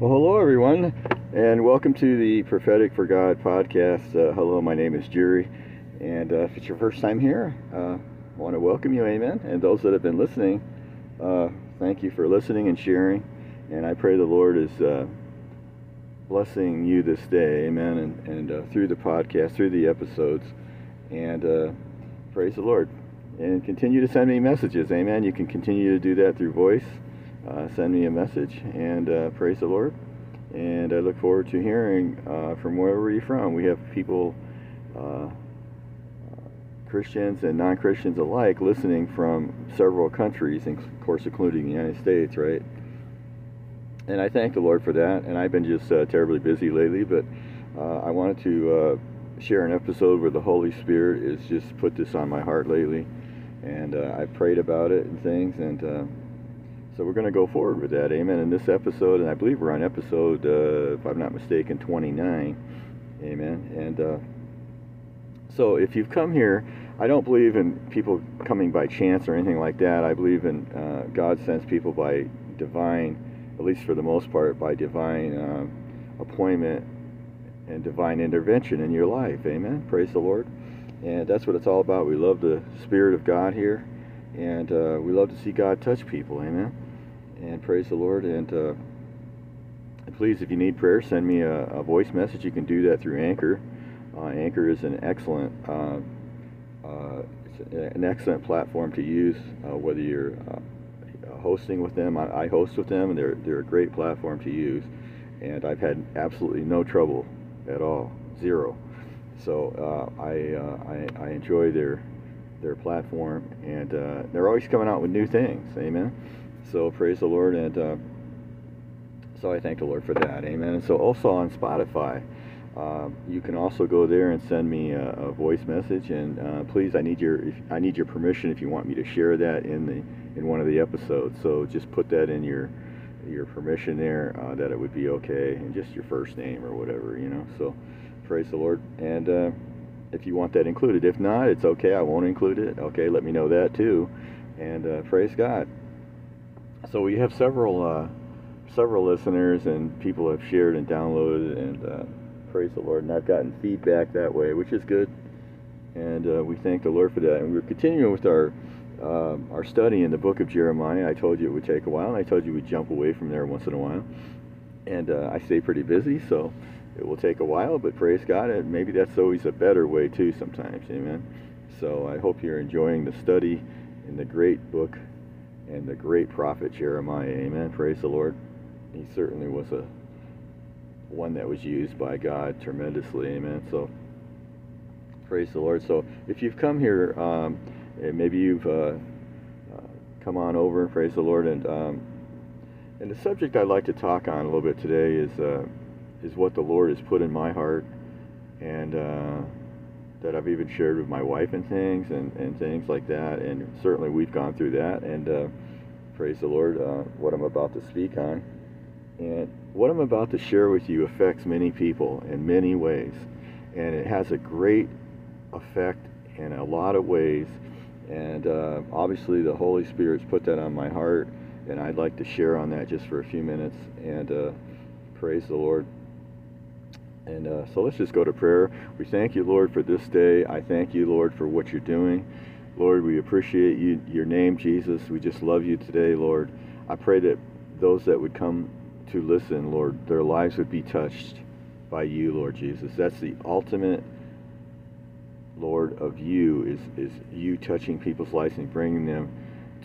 Well, hello everyone, and welcome to the Prophetic for God podcast. Uh, hello, my name is Jerry, and uh, if it's your first time here, uh, I want to welcome you, amen. And those that have been listening, uh, thank you for listening and sharing. And I pray the Lord is uh, blessing you this day, amen, and, and uh, through the podcast, through the episodes, and praise the Lord. And continue to send me messages, amen. You can continue to do that through voice send me a message and uh, praise the Lord. And I look forward to hearing uh, from wherever you're from. We have people, uh, Christians and non Christians alike, listening from several countries, and of course, including the United States, right? And I thank the Lord for that. And I've been just uh, terribly busy lately, but uh, I wanted to share an episode where the Holy Spirit has just put this on my heart lately. And I've prayed about it and things. And so we're going to go forward with that. Amen. In this episode, and I believe we're on episode, uh, if I'm not mistaken, 29. Amen. And uh, so if you've come here, I don't believe in people coming by chance or anything like that. I believe in uh, God sends people by divine, at least for the most part, by divine um, appointment and divine intervention in your life. Amen. Praise the Lord. And that's what it's all about. We love the Spirit of God here and uh, we love to see God touch people. Amen. And praise the Lord. And, uh, please, if you need prayer, send me a, a, voice message. You can do that through Anchor. Uh, Anchor is an excellent, uh, uh, an excellent platform to use, uh, whether you're hosting with them. I, I, host with them, and they're they're a great platform to use. And I've had absolutely no trouble at all, zero. So I, I I enjoy their their platform, and uh, they're always coming out with new things. Amen. So praise the Lord, and uh, so I thank the Lord for that. Amen. So also on Spotify, uh, you can also go there and send me a, a voice message. And uh, please, I need your if, I need your permission if you want me to share that in the in one of the episodes. So just put that in your your permission there uh, that it would be okay, and just your first name or whatever, you know. So praise the Lord, and uh, if you want that included. If not, it's okay. I won't include it. Okay, let me know that too. And uh, praise God. So we have several uh, several listeners and people have shared and downloaded and uh, praise the Lord. And I've gotten feedback that way, which is good. And uh, we thank the Lord for that. And we're continuing with our um, our study in the book of Jeremiah. I told you it would take a while, and I told you we'd jump away from there once in a while. And uh, I stay pretty busy, so it will take a while, but praise God, and maybe that's always a better way too sometimes. Amen. So I hope you're enjoying the study in the great book and the great prophet Jeremiah. Amen. Praise the Lord. He certainly was a one that was used by God tremendously. Amen. So praise the Lord. So if you've come here, um, maybe you've uh, uh, come on over and praise the Lord. And um, and the subject I'd like to talk on a little bit today is. Uh, is what the Lord has put in my heart, and uh, that I've even shared with my wife and things and, and things like that. And certainly we've gone through that. And uh, praise the Lord, uh, what I'm about to speak on. And what I'm about to share with you affects many people in many ways. And it has a great effect in a lot of ways. And uh, obviously, the Holy Spirit's put that on my heart. And I'd like to share on that just for a few minutes. And uh, praise the Lord. And uh, so let's just go to prayer. We thank you, Lord, for this day. I thank you, Lord, for what you're doing. Lord, we appreciate you, your name, Jesus. We just love you today, Lord. I pray that those that would come to listen, Lord, their lives would be touched by you, Lord Jesus. That's the ultimate, Lord, of you is, is you touching people's lives and bringing them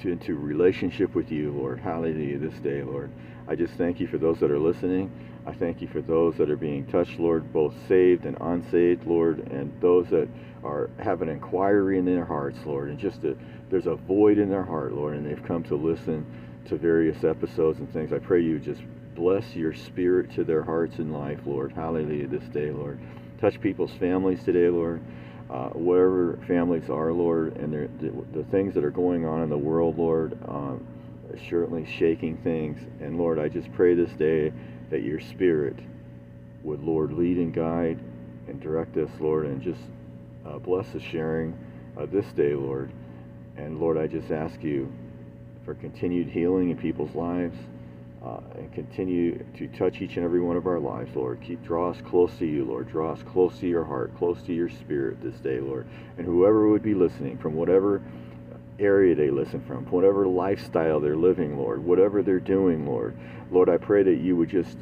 to, into relationship with you, Lord. Hallelujah this day, Lord. I just thank you for those that are listening. I thank you for those that are being touched, Lord, both saved and unsaved, Lord, and those that are have an inquiry in their hearts, Lord, and just a, there's a void in their heart, Lord, and they've come to listen to various episodes and things. I pray you just bless your spirit to their hearts and life, Lord. Hallelujah this day, Lord. Touch people's families today, Lord. Uh, wherever families are, Lord, and the, the, things that are going on in the world, Lord, um, certainly shaking things. And Lord, I just pray this day that your Spirit would, Lord, lead and guide and direct us, Lord, and just uh, bless the sharing uh, this day, Lord. And Lord, I just ask you for continued healing in people's lives. uh, and continue to touch each and every one of our lives, Lord. Keep draw us close to you, Lord. Draw us close to your heart, close to your spirit this day, Lord. And whoever would be listening from whatever area they listen from, whatever lifestyle they're living, Lord, whatever they're doing, Lord. Lord, I pray that you would just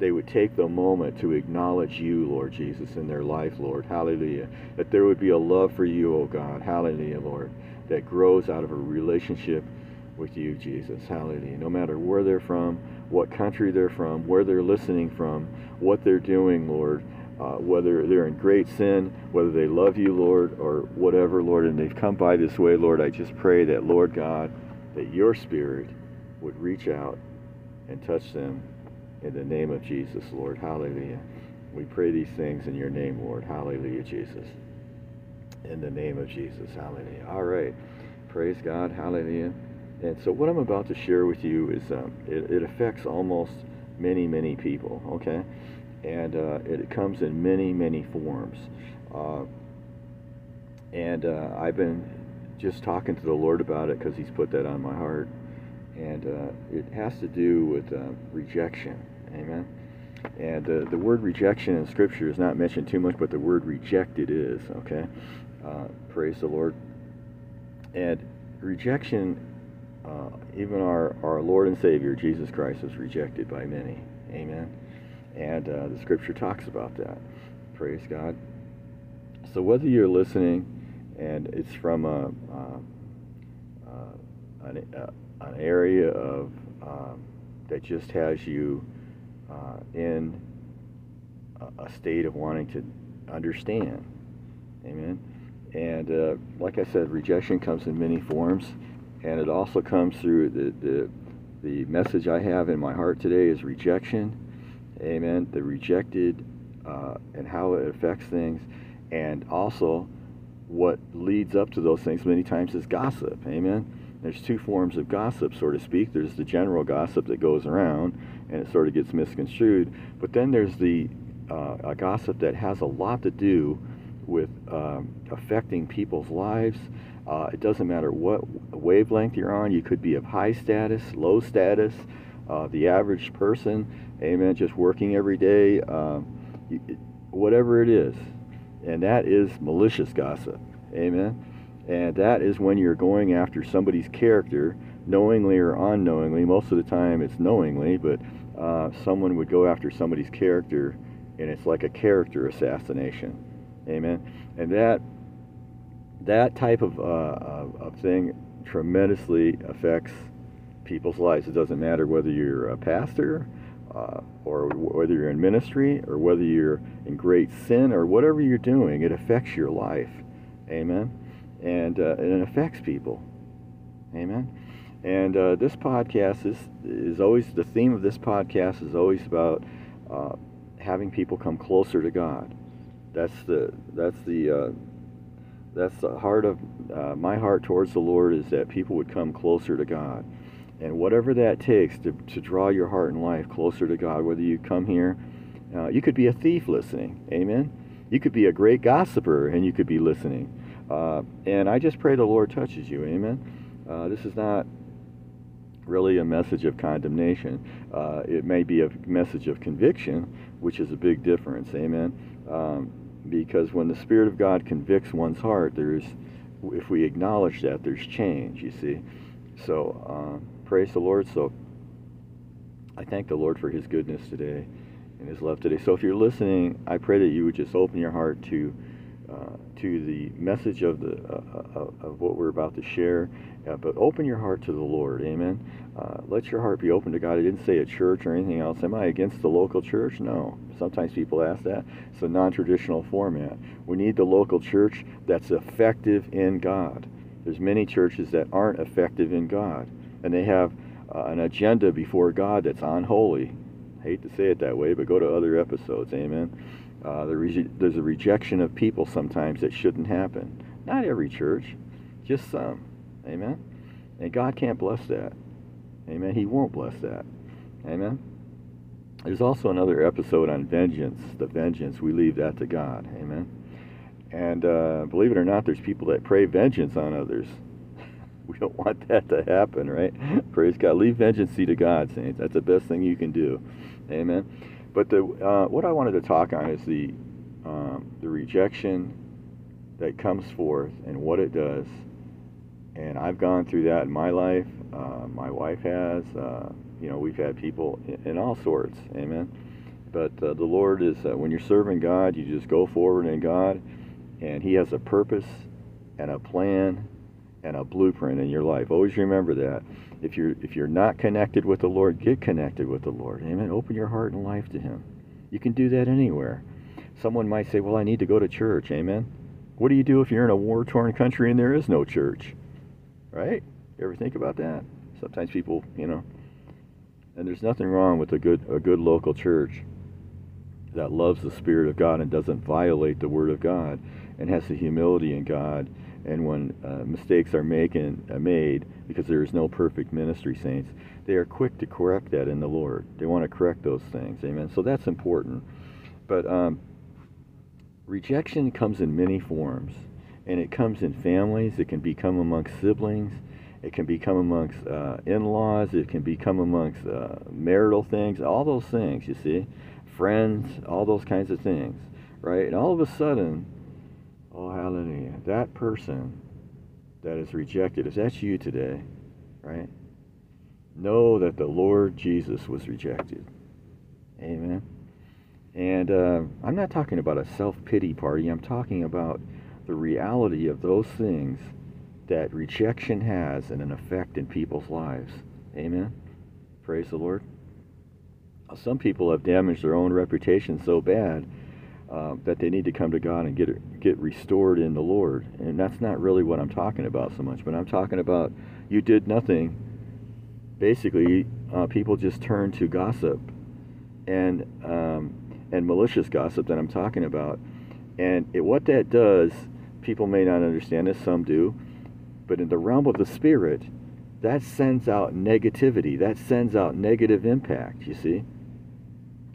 they would take the moment to acknowledge you, Lord Jesus, in their life, Lord. Hallelujah. That there would be a love for you, oh God. Hallelujah, Lord. That grows out of a relationship with you, Jesus. Hallelujah. No matter where they're from, what country they're from, where they're listening from, what they're doing, Lord, uh, whether they're in great sin, whether they love you, Lord, or whatever, Lord, and they've come by this way, Lord, I just pray that, Lord God, that your Spirit would reach out and touch them in the name of Jesus, Lord. Hallelujah. We pray these things in your name, Lord. Hallelujah, Jesus. In the name of Jesus. Hallelujah. All right. Praise God. Hallelujah. And so what I'm about to share with you is um, it, it, affects almost many, many people, okay? And uh, it, comes in many, many forms. Uh, and uh, I've been just talking to the Lord about it because He's put that on my heart. And uh, it has to do with uh, rejection, amen? And uh, the word rejection in Scripture is not mentioned too much, but the word rejected is, okay? praise the Lord. And rejection uh, even our, our Lord and Savior, Jesus Christ, was rejected by many. Amen. And uh, the scripture talks about that. Praise God. So whether you're listening and it's from a, uh, uh an, uh, an, area of um, that just has you in a, state of wanting to understand. Amen. And like I said, rejection comes in many forms and it also comes through the, the, the message I have in my heart today is rejection. Amen. The rejected uh, and how it affects things, and also what leads up to those things many times is gossip. Amen. There's two forms of gossip, so to speak. There's the general gossip that goes around and it sort of gets misconstrued, but then there's the uh, a gossip that has a lot to do with um, affecting people's lives uh, it doesn't matter what wavelength you're on. You could be of high status, low status, uh, the average person, amen, just working every day, um, whatever it is. And that is malicious gossip, amen. And that is when you're going after somebody's character, knowingly or unknowingly. Most of the time it's knowingly, but uh, someone would go after somebody's character, and it's like a character assassination, amen. And that that type of, uh, of thing tremendously affects people's lives. It doesn't matter whether you're a pastor uh, or whether you're in ministry or whether you're in great sin or whatever you're doing, it affects your life. Amen. And, uh, and it affects people. Amen. And uh, this podcast is, is always, the theme of this podcast is always about uh, having people come closer to God. That's the, that's the, uh, that's the heart of uh, my heart towards the Lord is that people would come closer to God. And whatever that takes to, to draw your heart and life closer to God, whether you come here, uh, you could be a thief listening. Amen. You could be a great gossiper and you could be listening. Uh, and I just pray the Lord touches you. Amen. Uh, this is not really a message of condemnation. Uh, it may be a message of conviction, which is a big difference. Amen. Um, because when the Spirit of God convicts one's heart, there's, if we acknowledge that, there's change, you see. So, uh, praise the Lord. So, I thank the Lord for His goodness today and His love today. So, if you're listening, I pray that you would just open your heart to uh, to the message of the uh, uh, of what we're about to share, uh, but open your heart to the Lord. Amen. Uh, let your heart be open to God. I didn't say a church or anything else. Am I against the local church? No. Sometimes people ask that. It's a non-traditional format. We need the local church that's effective in God. There's many churches that aren't effective in God, and they have an agenda before God that's unholy. I hate to say it that way, but go to other episodes. Amen. Uh, there's a rejection of people sometimes that shouldn't happen. Not every church, just some. Amen. And God can't bless that. Amen. He won't bless that. Amen. There's also another episode on vengeance. The vengeance, we leave that to God. Amen. And uh, believe it or not, there's people that pray vengeance on others. we don't want that to happen, right? Praise God. Leave vengeance to God, saints. That's the best thing you can do. Amen. But the uh, what I wanted to talk on is the um, the rejection that comes forth and what it does. And I've gone through that in my life. Uh, my wife has. Uh, you know, we've had people in, in all sorts. Amen. But uh, the Lord is uh, when you're serving God, you just go forward in God, and He has a purpose and a plan and a blueprint in your life. Always remember that. If you're if you're not connected with the Lord, get connected with the Lord. Amen. Open your heart and life to Him. You can do that anywhere. Someone might say, "Well, I need to go to church." Amen. What do you do if you're in a war-torn country and there is no church? Right? You ever think about that? Sometimes people, you know, and there's nothing wrong with a good a good local church that loves the Spirit of God and doesn't violate the Word of God and has the humility in God and when uh, mistakes are making, uh, made, because there is no perfect ministry, saints, they are quick to correct that in the Lord. They want to correct those things. Amen. So that's important. But um, rejection comes in many forms, and it comes in families. It can become amongst siblings. It can become amongst uh, in-laws. It can become amongst uh, marital things. All those things, you see, friends, all those kinds of things, right? And all of a sudden, Oh, hallelujah. That person that is rejected, if that's you today, right? Know that the Lord Jesus was rejected. Amen. And uh, I'm not talking about a self pity party, I'm talking about the reality of those things that rejection has and an effect in people's lives. Amen. Praise the Lord. Some people have damaged their own reputation so bad uh, that they need to come to God and get get restored in the Lord. And that's not really what I'm talking about so much. But I'm talking about you did nothing. Basically, uh, people just turn to gossip and um, and malicious gossip that I'm talking about. And it, what that does, people may not understand this. Some do, but in the realm of the spirit, that sends out negativity. That sends out negative impact. You see.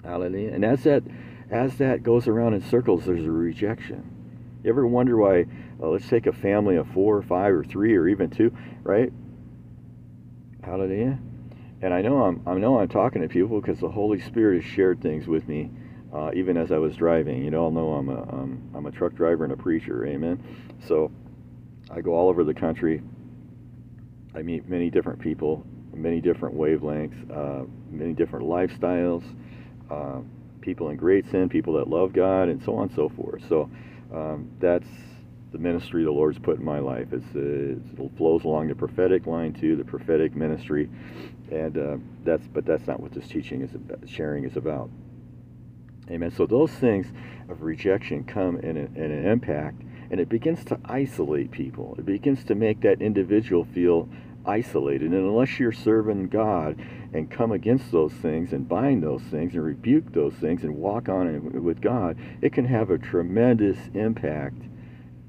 Hallelujah. And as that as that goes around in circles, there's a rejection. You ever wonder why? Uh, let's take a family of four or five or three or even two, right? Hallelujah. And I know I'm I know I'm talking to people because the Holy Spirit has shared things with me, uh, even as I was driving. You all know I'm a um, I'm a truck driver and a preacher. Amen. So I go all over the country. I meet many different people, many different wavelengths, uh, many different lifestyles. Uh, people in great sin, people that love God, and so on and so forth. So um, that's the ministry the Lord's put in my life. It's, uh, it flows along the prophetic line too, the prophetic ministry, and uh, that's but that's not what this teaching is about, sharing is about. Amen. So those things of rejection come in, a, in an impact, and it begins to isolate people. It begins to make that individual feel isolated. And unless you're serving God and come against those things and bind those things and rebuke those things and walk on with God, it can have a tremendous impact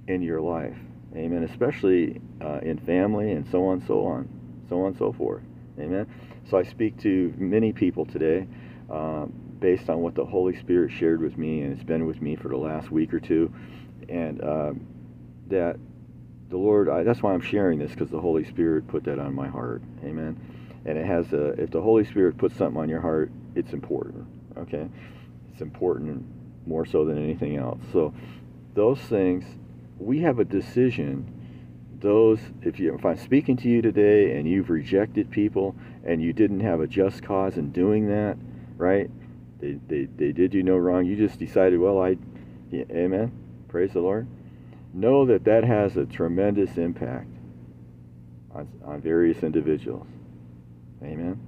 in your life. Amen. Especially uh, in family and so on, so on, so on, so forth. Amen. So I speak to many people today uh, based on what the Holy Spirit shared with me, and it's been with me for the last week or two, and uh, that the Lord, I, that's why I'm sharing this because the Holy Spirit put that on my heart. Amen. And it has a, if the Holy Spirit puts something on your heart, it's important. Okay. It's important more so than anything else. So those things, we have a decision. Those, if you, if I'm speaking to you today and you've rejected people and you didn't have a just cause in doing that, right? They, they, they did you no wrong. You just decided, well, I, yeah, amen. Praise the Lord know that that has a tremendous impact on, on various individuals. Amen.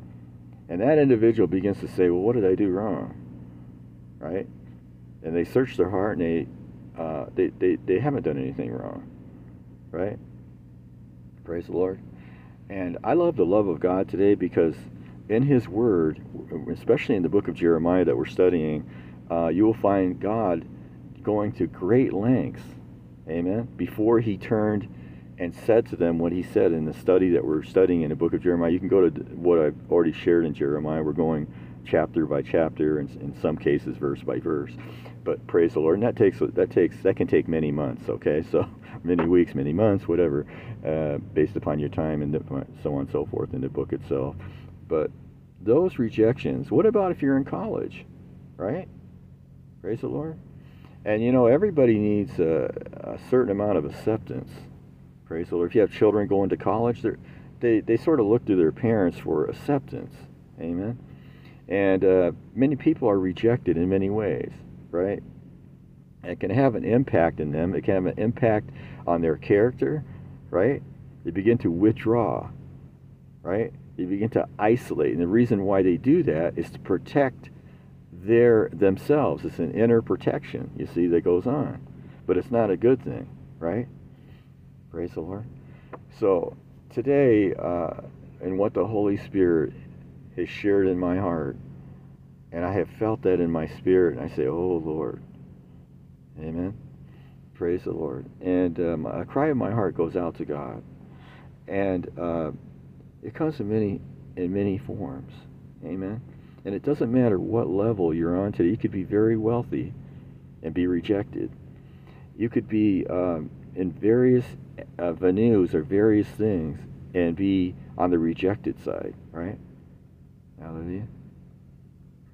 And that individual begins to say, well, what did I do wrong? Right? And they search their heart and they, uh, they, they, they haven't done anything wrong. Right? Praise the Lord. And I love the love of God today because in His Word, especially in the book of Jeremiah that we're studying, uh, you will find God going to great lengths Amen. Before he turned and said to them what he said in the study that we're studying in the book of Jeremiah. You can go to what I've already shared in Jeremiah. We're going chapter by chapter, and in some cases, verse by verse. but praise the Lord. And that takes that takes that can take many months. Okay, so many weeks, many months, whatever, uh, based upon your time and so on and so forth in the book itself. But those rejections. What about if you're in college, right? Praise the Lord. And you know, everybody needs a, a certain amount of acceptance. Praise the Lord. If you have children going to college, they they sort of look to their parents for acceptance. Amen. And uh, many people are rejected in many ways, right? It can have an impact in them. It can have an impact on their character, right? They begin to withdraw, right? They begin to isolate. And the reason why they do that is to protect their themselves. It's an inner protection, you see, that goes on. But it's not a good thing, right? Praise the Lord. So today, uh, and what the Holy Spirit has shared in my heart, and I have felt that in my spirit, and I say, Oh Lord, Amen. Praise the Lord. And um, a cry of my heart goes out to God, and uh, it comes in many in many forms. Amen. And it doesn't matter what level you're on today. You could be very wealthy and be rejected. You could be um, in various uh, venues or various things and be on the rejected side, right? Hallelujah.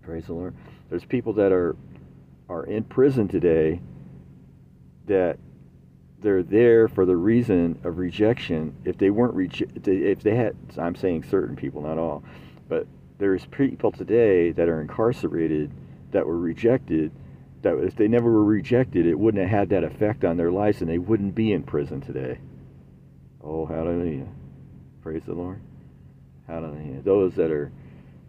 Praise the Lord. There's people that are are in prison today that they're there for the reason of rejection. If they weren't reje- if they had, I'm saying certain people, not all, but there's people today that are incarcerated that were rejected. That if they never were rejected, it wouldn't have had that effect on their lives, and they wouldn't be in prison today. Oh, hallelujah! Praise the Lord. Hallelujah. Those that are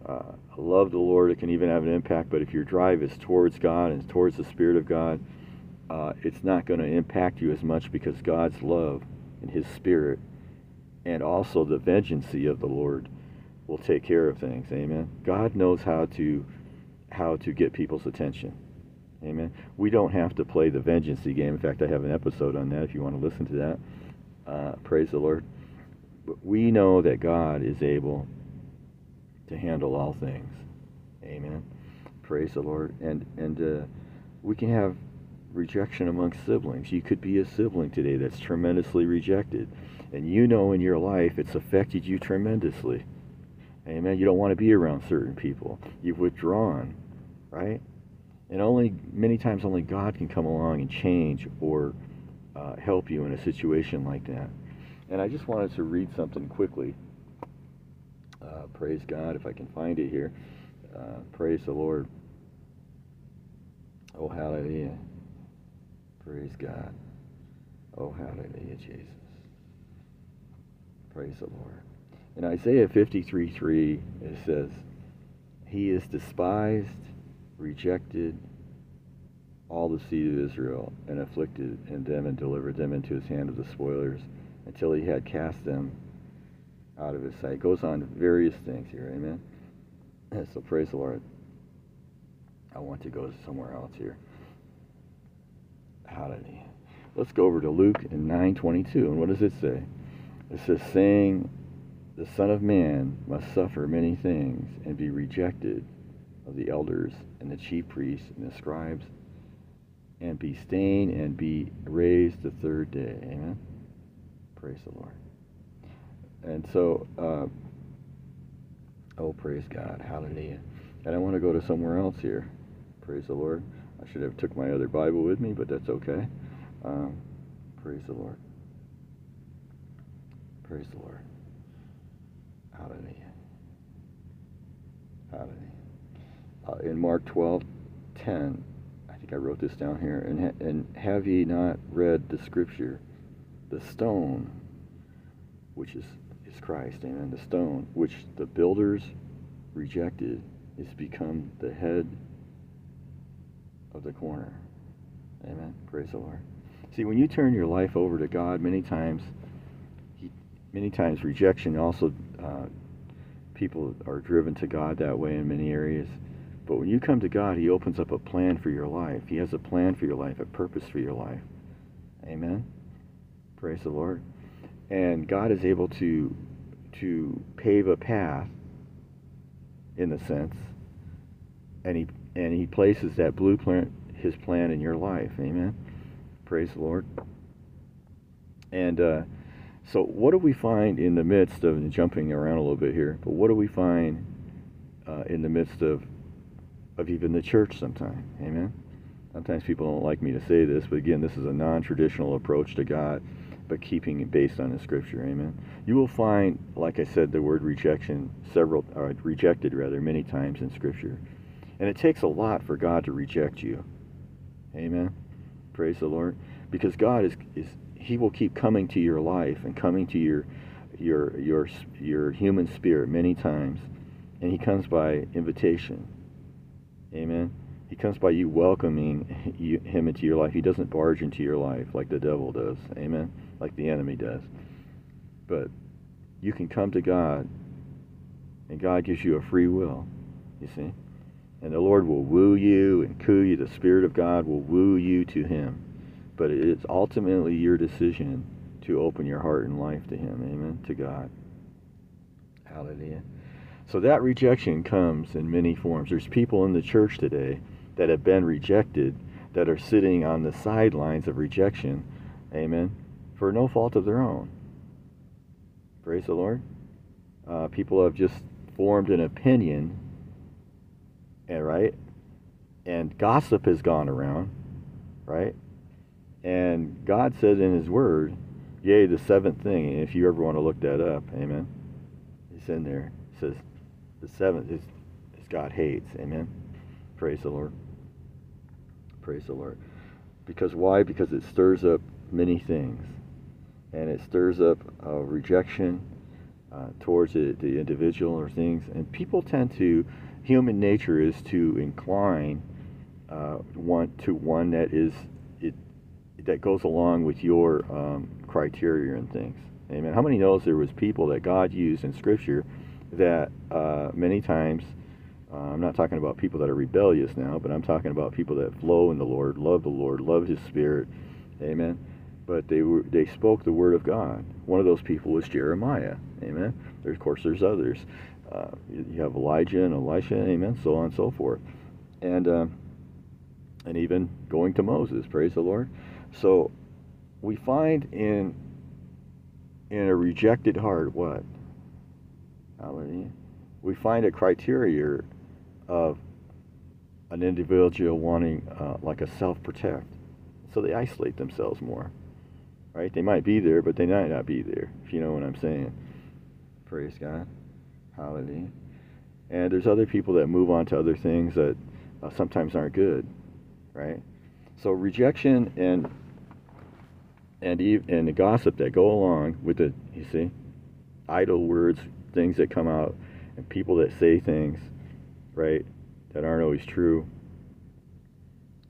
uh, love the Lord, it can even have an impact. But if your drive is towards God and towards the Spirit of God, uh, it's not going to impact you as much because God's love and His Spirit and also the vengeancy of the Lord will take care of things. Amen. God knows how to how to get people's attention. Amen. We don't have to play the vengeancy game. In fact, I have an episode on that if you want to listen to that. Uh, praise the Lord. But we know that God is able to handle all things. Amen. Praise the Lord. And and uh, we can have rejection among siblings. You could be a sibling today that's tremendously rejected. And you know in your life it's affected you tremendously. Amen. You don't want to be around certain people. You've withdrawn, right? And only many times only God can come along and change or uh, help you in a situation like that. And I just wanted to read something quickly. Uh, praise God if I can find it here. Uh, praise the Lord. Oh, hallelujah. Praise God. Oh, hallelujah, Jesus. Praise the Lord. In Isaiah 53 3, it says, He is despised, rejected, all the seed of Israel, and afflicted in them and delivered them into his hand of the spoilers until he had cast them out of his sight. It goes on various things here, amen. So praise the Lord. I want to go somewhere else here. Hallelujah. Let's go over to Luke in 9:22, and what does it say? It says, "Saying, the Son of Man must suffer many things and be rejected of the elders and the chief priests and the scribes, and be stained and be raised the third day." Amen. Praise the Lord. And so, uh, oh, praise God, Hallelujah. And I want to go to somewhere else here. Praise the Lord. I should have took my other Bible with me, but that's okay. Um, praise the Lord. Praise the Lord. Hallelujah. Hallelujah. Uh, in Mark 12, 10, I think I wrote this down here. And, ha- and have ye not read the scripture? The stone, which is, is Christ, amen. The stone, which the builders rejected, is become the head of the corner. Amen. Praise the Lord. See, when you turn your life over to God, many times, many times rejection also, uh, people are driven to God that way in many areas. But when you come to God, He opens up a plan for your life. He has a plan for your life, a purpose for your life. Amen. Praise the Lord. And God is able to to pave a path in the sense and he and he places that blueprint His plan in your life. Amen. Praise the Lord. And uh, so, what do we find in the midst of jumping around a little bit here? But what do we find uh, in the midst of of even the church? Sometimes, Amen. Sometimes people don't like me to say this, but again, this is a non-traditional approach to God, but keeping it based on the Scripture. Amen. You will find, like I said, the word rejection several, or rejected rather, many times in Scripture, and it takes a lot for God to reject you. Amen. Praise the Lord, because God is is he will keep coming to your life and coming to your your your your human spirit many times. And he comes by invitation. Amen. He comes by you welcoming you, him into your life. He doesn't barge into your life like the devil does. Amen. Like the enemy does. But you can come to god and god gives you a free will you see. And the lord will woo you and coo you. The spirit of god will woo you to him but it's ultimately your decision to open your heart and life to Him. Amen. To God. Hallelujah. So that rejection comes in many forms. There's people in the church today that have been rejected that are sitting on the sidelines of rejection. Amen. For no fault of their own. Praise the Lord. Uh, people have just formed an opinion, and right, and gossip has gone around, right? And God said in His Word, yea, the seventh thing, and if you ever want to look that up, amen, it's in there. It says the seventh is, is God hates, amen. Praise the Lord. Praise the Lord. Because why? Because it stirs up many things. And it stirs up uh, rejection uh, towards the, the individual or things. And people tend to, human nature is to incline uh, one to one that is that goes along with your um, criteria and things. Amen. How many knows there was people that God used in Scripture that uh, many times, uh, I'm not talking about people that are rebellious now, but I'm talking about people that flow in the Lord, love the Lord, love His Spirit. Amen. But they were they spoke the word of God. One of those people was Jeremiah. Amen. There, of course, there's others. Uh, you have Elijah and Elisha. Amen. So on and so forth. And uh, and even going to Moses. Praise the Lord. So we find in in a rejected heart what? Hallelujah. We find a criteria of an individual wanting uh, like a self-protect. So they isolate themselves more. Right? They might be there, but they might not be there, if you know what I'm saying. Praise God. Hallelujah. And there's other people that move on to other things that uh, sometimes aren't good. Right? So rejection and and and the gossip that go along with it, you see, idle words, things that come out, and people that say things, right, that aren't always true.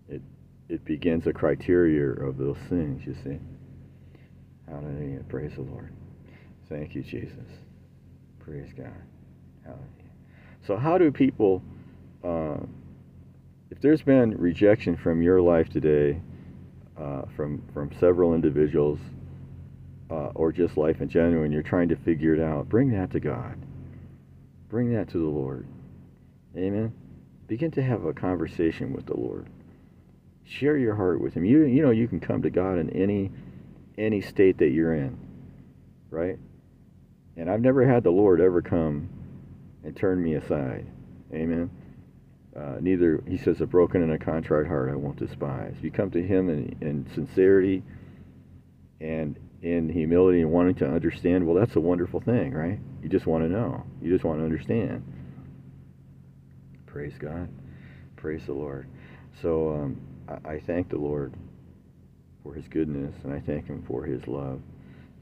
It it begins a criteria of those things, you see. Hallelujah. Praise the Lord. Thank you, Jesus. Praise God. Hallelujah. So, how do people, uh, if there's been rejection from your life today, uh, from from several individuals uh, or just life in general, and you're trying to figure it out, bring that to God. Bring that to the Lord. Amen. Begin to have a conversation with the Lord. Share your heart with Him. You you know you can come to God in any any state that you're in, right? And I've never had the Lord ever come and turn me aside. Amen. Uh, neither, he says, a broken and a contrite heart I won't despise. If you come to him in, in sincerity and in humility and wanting to understand, well, that's a wonderful thing, right? You just want to know. You just want to understand. Praise God. Praise the Lord. So um, I, I thank the Lord for his goodness and I thank him for his love.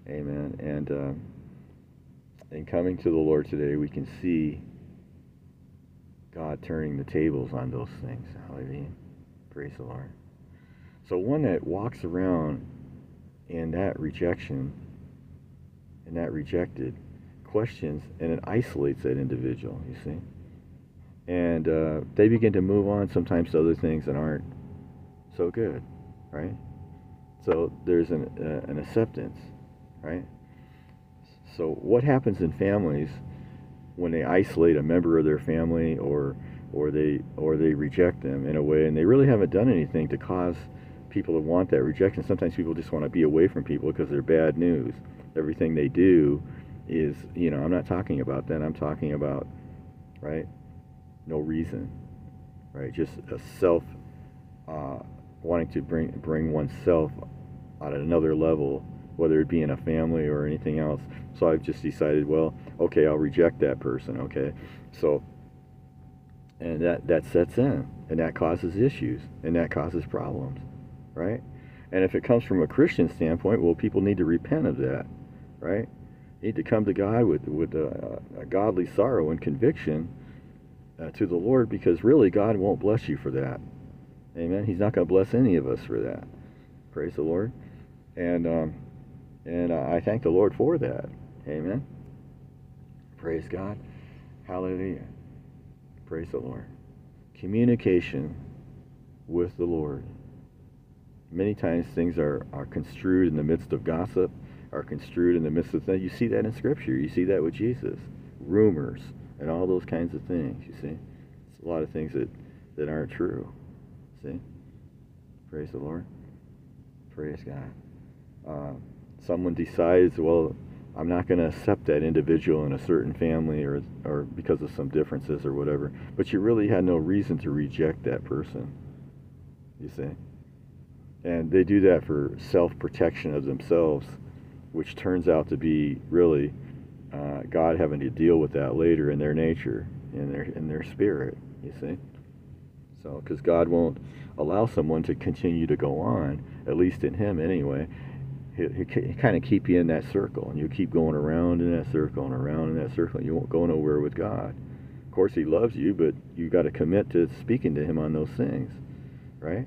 Amen. And uh, in coming to the Lord today, we can see God turning the tables on those things. Hallelujah. Praise the Lord. So one that walks around in that rejection and that rejected questions and it isolates that individual, you see. And uh, they begin to move on sometimes to other things that aren't so good, right? So there's an, uh, an acceptance, right? So what happens in families when they isolate a member of their family or or they or they reject them in a way, and they really haven't done anything to cause people to want that rejection. Sometimes people just want to be away from people because they're bad news. Everything they do is, you know, I'm not talking about that. I'm talking about, right? No reason, right? Just a self uh, wanting to bring bring oneself on another level, whether it be in a family or anything else. So I've just decided, well, okay, I'll reject that person. Okay, so and that that sets in, and that causes issues, and that causes problems, right? And if it comes from a Christian standpoint, well, people need to repent of that, right? Need to come to God with with a, a godly sorrow and conviction uh, to the Lord, because really God won't bless you for that. Amen. He's not going to bless any of us for that. Praise the Lord. And um, and I thank the Lord for that. Amen. Praise God. Hallelujah. Praise the Lord. Communication with the Lord. Many times things are, are construed in the midst of gossip, are construed in the midst of things. You see that in Scripture. You see that with Jesus. Rumors and all those kinds of things. You see, it's a lot of things that, that aren't true. See? Praise the Lord. Praise God. Uh, someone decides, well, I'm not going to accept that individual in a certain family or, or because of some differences or whatever. But you really had no reason to reject that person. You see? And they do that for self protection of themselves, which turns out to be really uh, God having to deal with that later in their nature, in their, in their spirit. You see? So, because God won't allow someone to continue to go on, at least in Him anyway, he, he kind of keep you in that circle, and you keep going around in that circle and around in that circle, and you won't go nowhere with God. Of course, He loves you, but you've got to commit to speaking to Him on those things, right?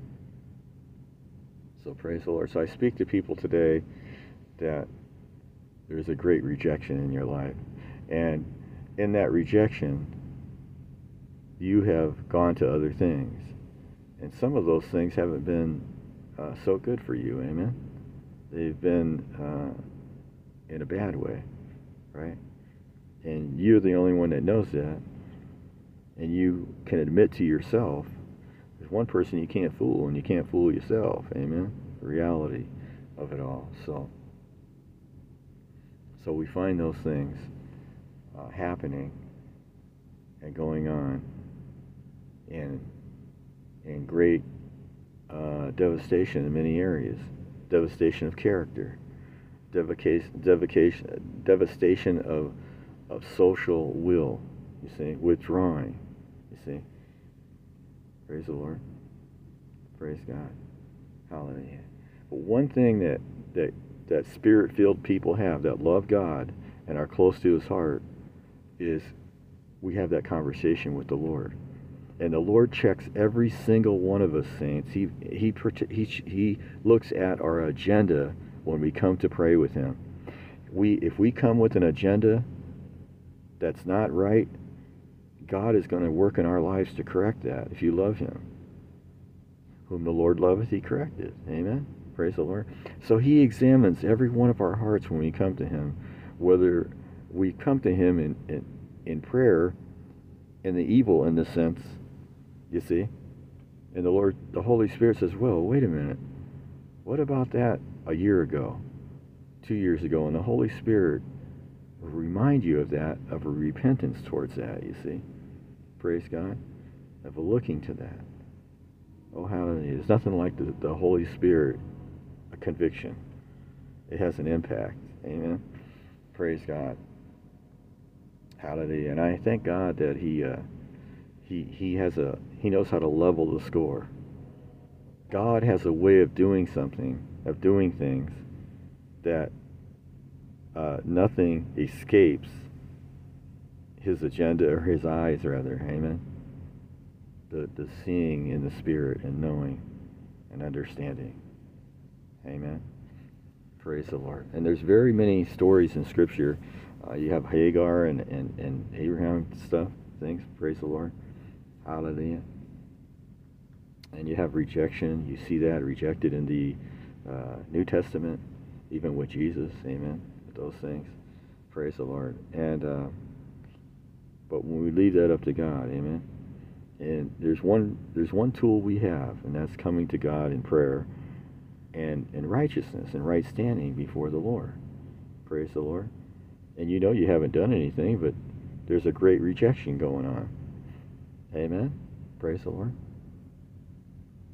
So praise the Lord. So I speak to people today that there's a great rejection in your life, and in that rejection, you have gone to other things, and some of those things haven't been uh, so good for you. Amen they've been uh, in a bad way, right? And you're the only one that knows that. And you can admit to yourself, there's one person you can't fool, and you can't fool yourself. Amen? The reality of it all. So, so we find those things uh, happening and going on and in great uh, devastation in many areas devastation of character, devastation, devastation, devastation of, of social will, you see, withdrawing, you see. Praise the Lord. Praise God. Hallelujah. But one thing that, that, that spirit filled people have that love God and are close to his heart is we have that conversation with the Lord. And the Lord checks every single one of us, saints. He, he, he, he looks at our agenda when we come to pray with Him. We, if we come with an agenda that's not right, God is going to work in our lives to correct that if you love Him. Whom the Lord loveth, He corrected. Amen. Praise the Lord. So He examines every one of our hearts when we come to Him, whether we come to Him in, in, in prayer, in the evil in the sense you see? And the Lord, the Holy Spirit says, well, wait a minute. What about that a year ago, two years ago? And the Holy Spirit will remind you of that, of a repentance towards that, you see? Praise God. Of a looking to that. Oh, hallelujah. There's nothing like the, the Holy Spirit, a conviction. It has an impact. Amen. Praise God. Hallelujah. And I thank God that He uh, he, he has a he knows how to level the score. God has a way of doing something, of doing things that uh, nothing escapes his agenda or his eyes rather. Amen. The the seeing in the spirit and knowing and understanding. Amen. Praise the Lord. And there's very many stories in Scripture. Uh, you have Hagar and, and, and Abraham stuff, things. Praise the Lord. Hallelujah. And you have rejection. You see that rejected in the uh, New Testament, even with Jesus. Amen. With Those things. Praise the Lord. And uh, but when we leave that up to God, Amen. And there's one there's one tool we have, and that's coming to God in prayer and, and righteousness and right standing before the Lord. Praise the Lord. And you know you haven't done anything, but there's a great rejection going on. Amen. Praise the Lord.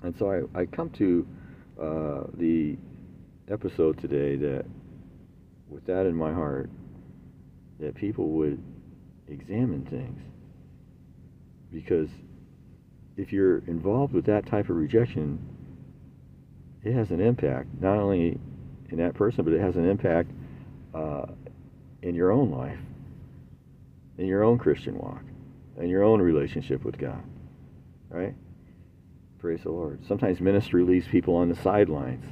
And so I, I come to uh, the episode today that, with that in my heart, that people would examine things. Because if you're involved with that type of rejection, it has an impact, not only in that person, but it has an impact uh, in your own life, in your own Christian walk, in your own relationship with God. Right? Praise the Lord. Sometimes ministry leaves people on the sidelines.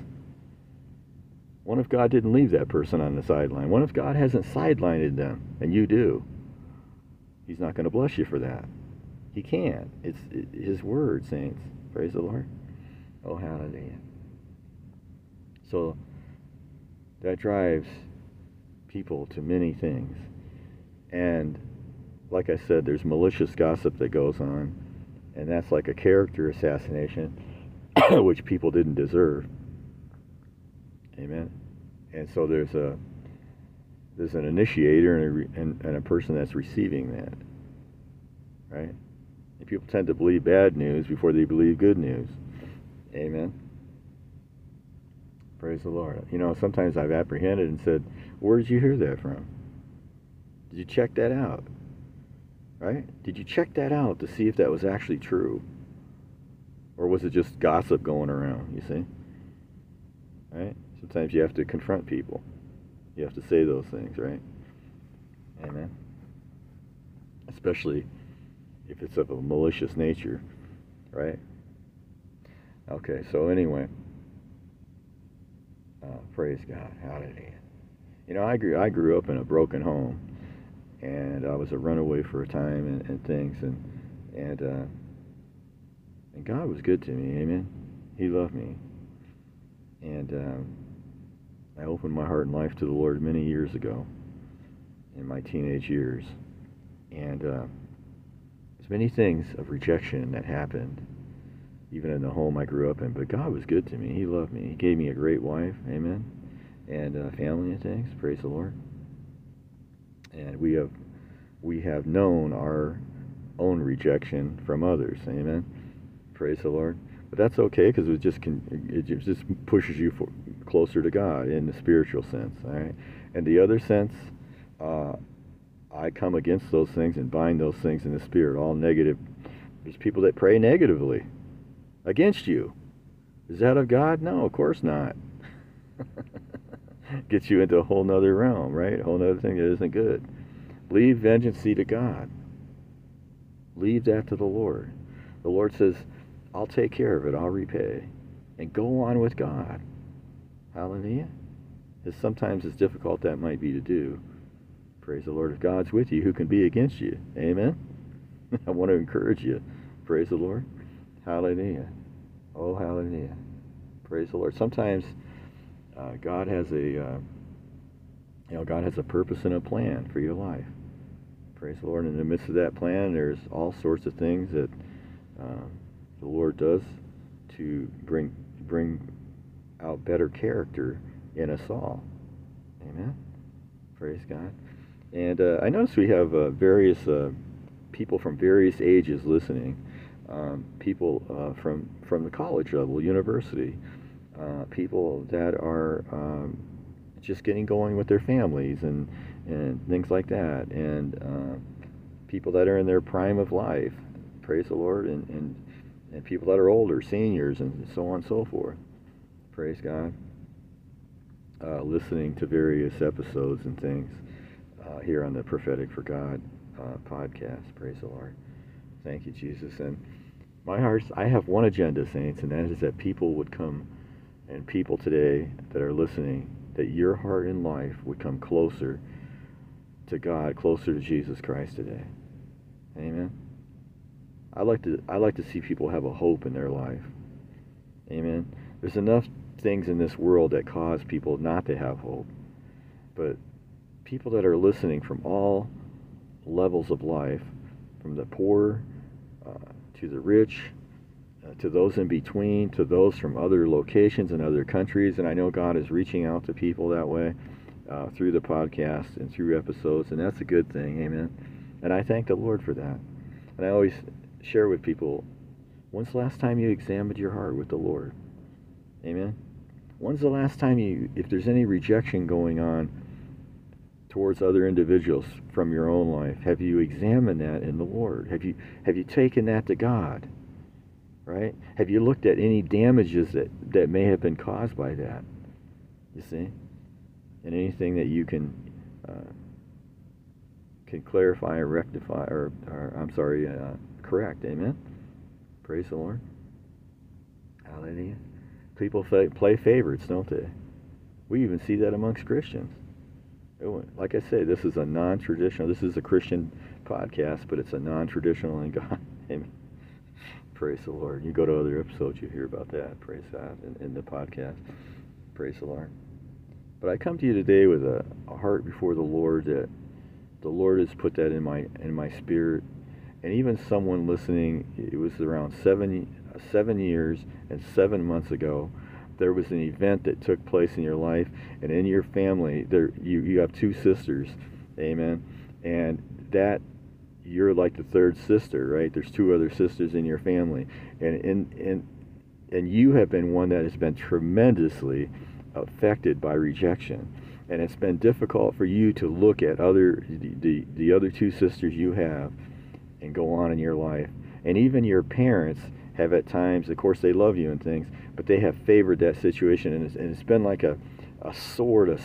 What if God didn't leave that person on the sideline? What if God hasn't sidelined them and you do? He's not going to bless you for that. He can't. It's His word, saints. Praise the Lord. Oh, hallelujah. So that drives people to many things. And like I said, there's malicious gossip that goes on, and that's like a character assassination, which people didn't deserve. Amen. And so there's a there's an initiator and a, and, and a person that's receiving that, right? And people tend to believe bad news before they believe good news. Amen. Praise the Lord. You know, sometimes I've apprehended and said, Where did you hear that from? Did you check that out? Right? Did you check that out to see if that was actually true? Or was it just gossip going around, you see? Right? Sometimes you have to confront people. You have to say those things, right? Amen. Especially if it's of a malicious nature, right? Okay, so anyway. Uh, praise God. Hallelujah. You know, I grew I grew up in a broken home, and I was a runaway for a time and, and things, and and uh, and God was good to me. Amen. He loved me, and um, I opened my heart and life to the Lord many years ago, in my teenage years, and uh, there's many things of rejection that happened even in the home I grew up in. But God was good to me. He loved me. He gave me a great wife. Amen. And uh, family and things. Praise the Lord. And we have we have known our own rejection from others. Amen. Praise the Lord. But that's okay because it just can it just pushes you for, closer to God in the spiritual sense. All right. And the other sense, uh, I come against those things and bind those things in the spirit. All negative. There's people that pray negatively against you. Is that of God? No, of course not. Gets you into a whole nother realm, right? A whole nother thing that isn't good. Leave vengeance to God. Leave that to the Lord. The Lord says, I'll take care of it. I'll repay. And go on with God. Hallelujah. As sometimes as difficult that might be to do. Praise the Lord. If God's with you, who can be against you? Amen. I want to encourage you. Praise the Lord. Hallelujah. Oh, hallelujah. Praise the Lord. Sometimes uh, God has a, uh, you know, God has a purpose and a plan for your life. Praise the Lord. In the midst of that plan, there's all sorts of things that uh, the Lord does to bring bring out better character in us all. Amen. Praise God. And uh, I notice we have uh, various uh, people from various ages listening um, people from from the college level, university, uh, people that are um, just getting going with their families and and things like that, and uh, people that are in their prime of life, praise the Lord, and, and and people that are older, seniors, and so on and so forth. Praise God. Uh, listening to various episodes and things uh, here on the Prophetic for God uh, podcast. Praise the Lord. Thank you, Jesus. And my heart, I have one agenda, saints, and that is that people would come, and people today that are listening, that your heart and life would come closer to God, closer to Jesus Christ today. Amen. I like to I like to see people have a hope in their life. Amen. There's enough things in this world that cause people not to have hope. But people that are listening from all levels of life, from the poor uh, to the rich, to those in between, to those from other locations and other countries. And I know God is reaching out to people that way uh, through the podcast and through episodes, and that's a good thing. Amen. And I thank the Lord for that. And I always share with people when's the last time you examined your heart with the Lord? Amen. When's the last time you, if there's any rejection going on towards other individuals from your own life, have you examined that in the Lord? Have you have you taken that to God? Right? Have you looked at any damages that, that may have been caused by that? You see? And anything that you can uh, can clarify or rectify, or, or I'm sorry, uh, correct. Amen. Praise the Lord. Hallelujah. People play favorites, don't they? We even see that amongst Christians. Like I say, this is a non-traditional. This is a Christian podcast, but it's a non-traditional in God. Amen. Praise the Lord. You go to other episodes, you hear about that. Praise God in, in the podcast. Praise the Lord. But I come to you today with a, a heart before the Lord that the Lord has put that in my in my spirit, and even someone listening. It was around seven seven years and seven months ago. There was an event that took place in your life and in your family. There, you you have two sisters, Amen. And that you're like the third sister, right? There's two other sisters in your family, and and and and you have been one that has been tremendously affected by rejection. And it's been difficult for you to look at other the, the other two sisters you have and go on in your life. And even your parents have at times of course they love you and things but they have favored that situation. And it's, and it's been like a, a sword a,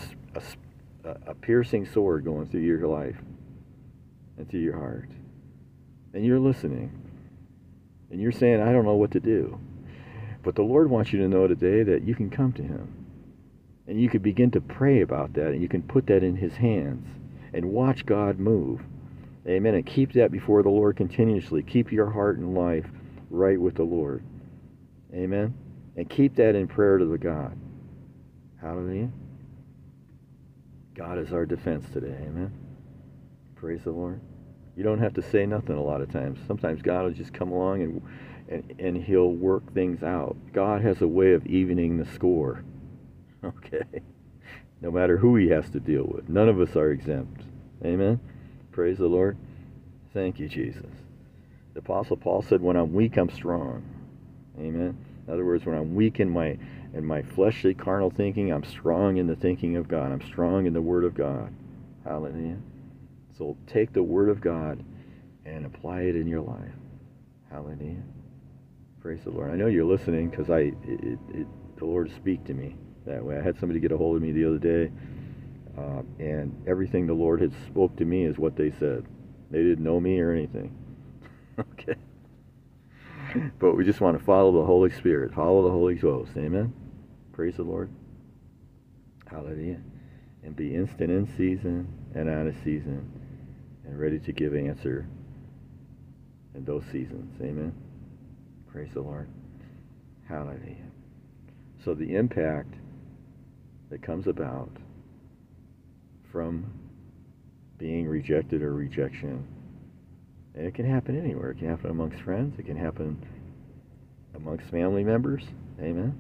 a, a piercing sword going through your life and through your heart and you're listening and you're saying i don't know what to do but the lord wants you to know today that you can come to him and you can begin to pray about that and you can put that in his hands and watch God move. Amen. And keep that before the Lord continuously. Keep your heart and life right with the Lord. Amen. And keep that in prayer to the God. Hallelujah. God is our defense today. Amen. Praise the Lord. You don't have to say nothing a lot of times. Sometimes God will just come along and, and, and he'll work things out. God has a way of evening the score. Okay? No matter who he has to deal with. None of us are exempt. Amen? Praise the Lord. Thank you, Jesus. The Apostle Paul said, When I'm weak, I'm strong. Amen? In other words, when I'm weak in my in my fleshly carnal thinking, I'm strong in the thinking of God. I'm strong in the Word of God. Hallelujah. So take the Word of God and apply it in your life. Hallelujah. Praise the Lord. I know you're listening because I it, it, the Lord speak to me that way. I had somebody get a hold of me the other day, uh, and everything the Lord had spoke to me is what they said. They didn't know me or anything. okay. But we just want to follow the Holy Spirit, follow the Holy Ghost. Amen. Praise the Lord. Hallelujah. And be instant in season and out of season and ready to give answer in those seasons. Amen. Praise the Lord. Hallelujah. So the impact that comes about from being rejected or rejection. And it can happen anywhere. It can happen amongst friends. It can happen amongst family members. Amen.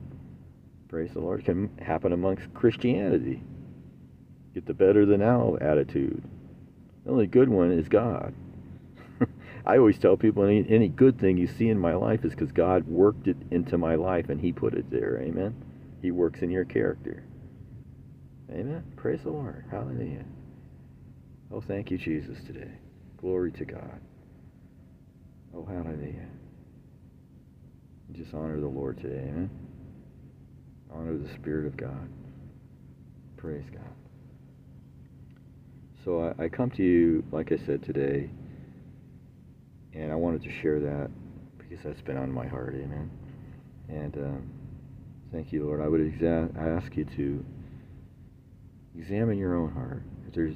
Praise the Lord. It can happen amongst Christianity. Get the better than now attitude. The only good one is God. I always tell people any, any good thing you see in my life is because God worked it into my life and He put it there. Amen. He works in your character. Amen. Praise the Lord. Hallelujah. Oh, thank you, Jesus, today. Glory to God. Oh, hallelujah. Just honor the Lord today. Amen. Honor the Spirit of God. Praise God. So I, I come to you, like I said today, and I wanted to share that because that's been on my heart. Amen. And um, thank you, Lord. I would exa- I ask you to examine your own heart. If there's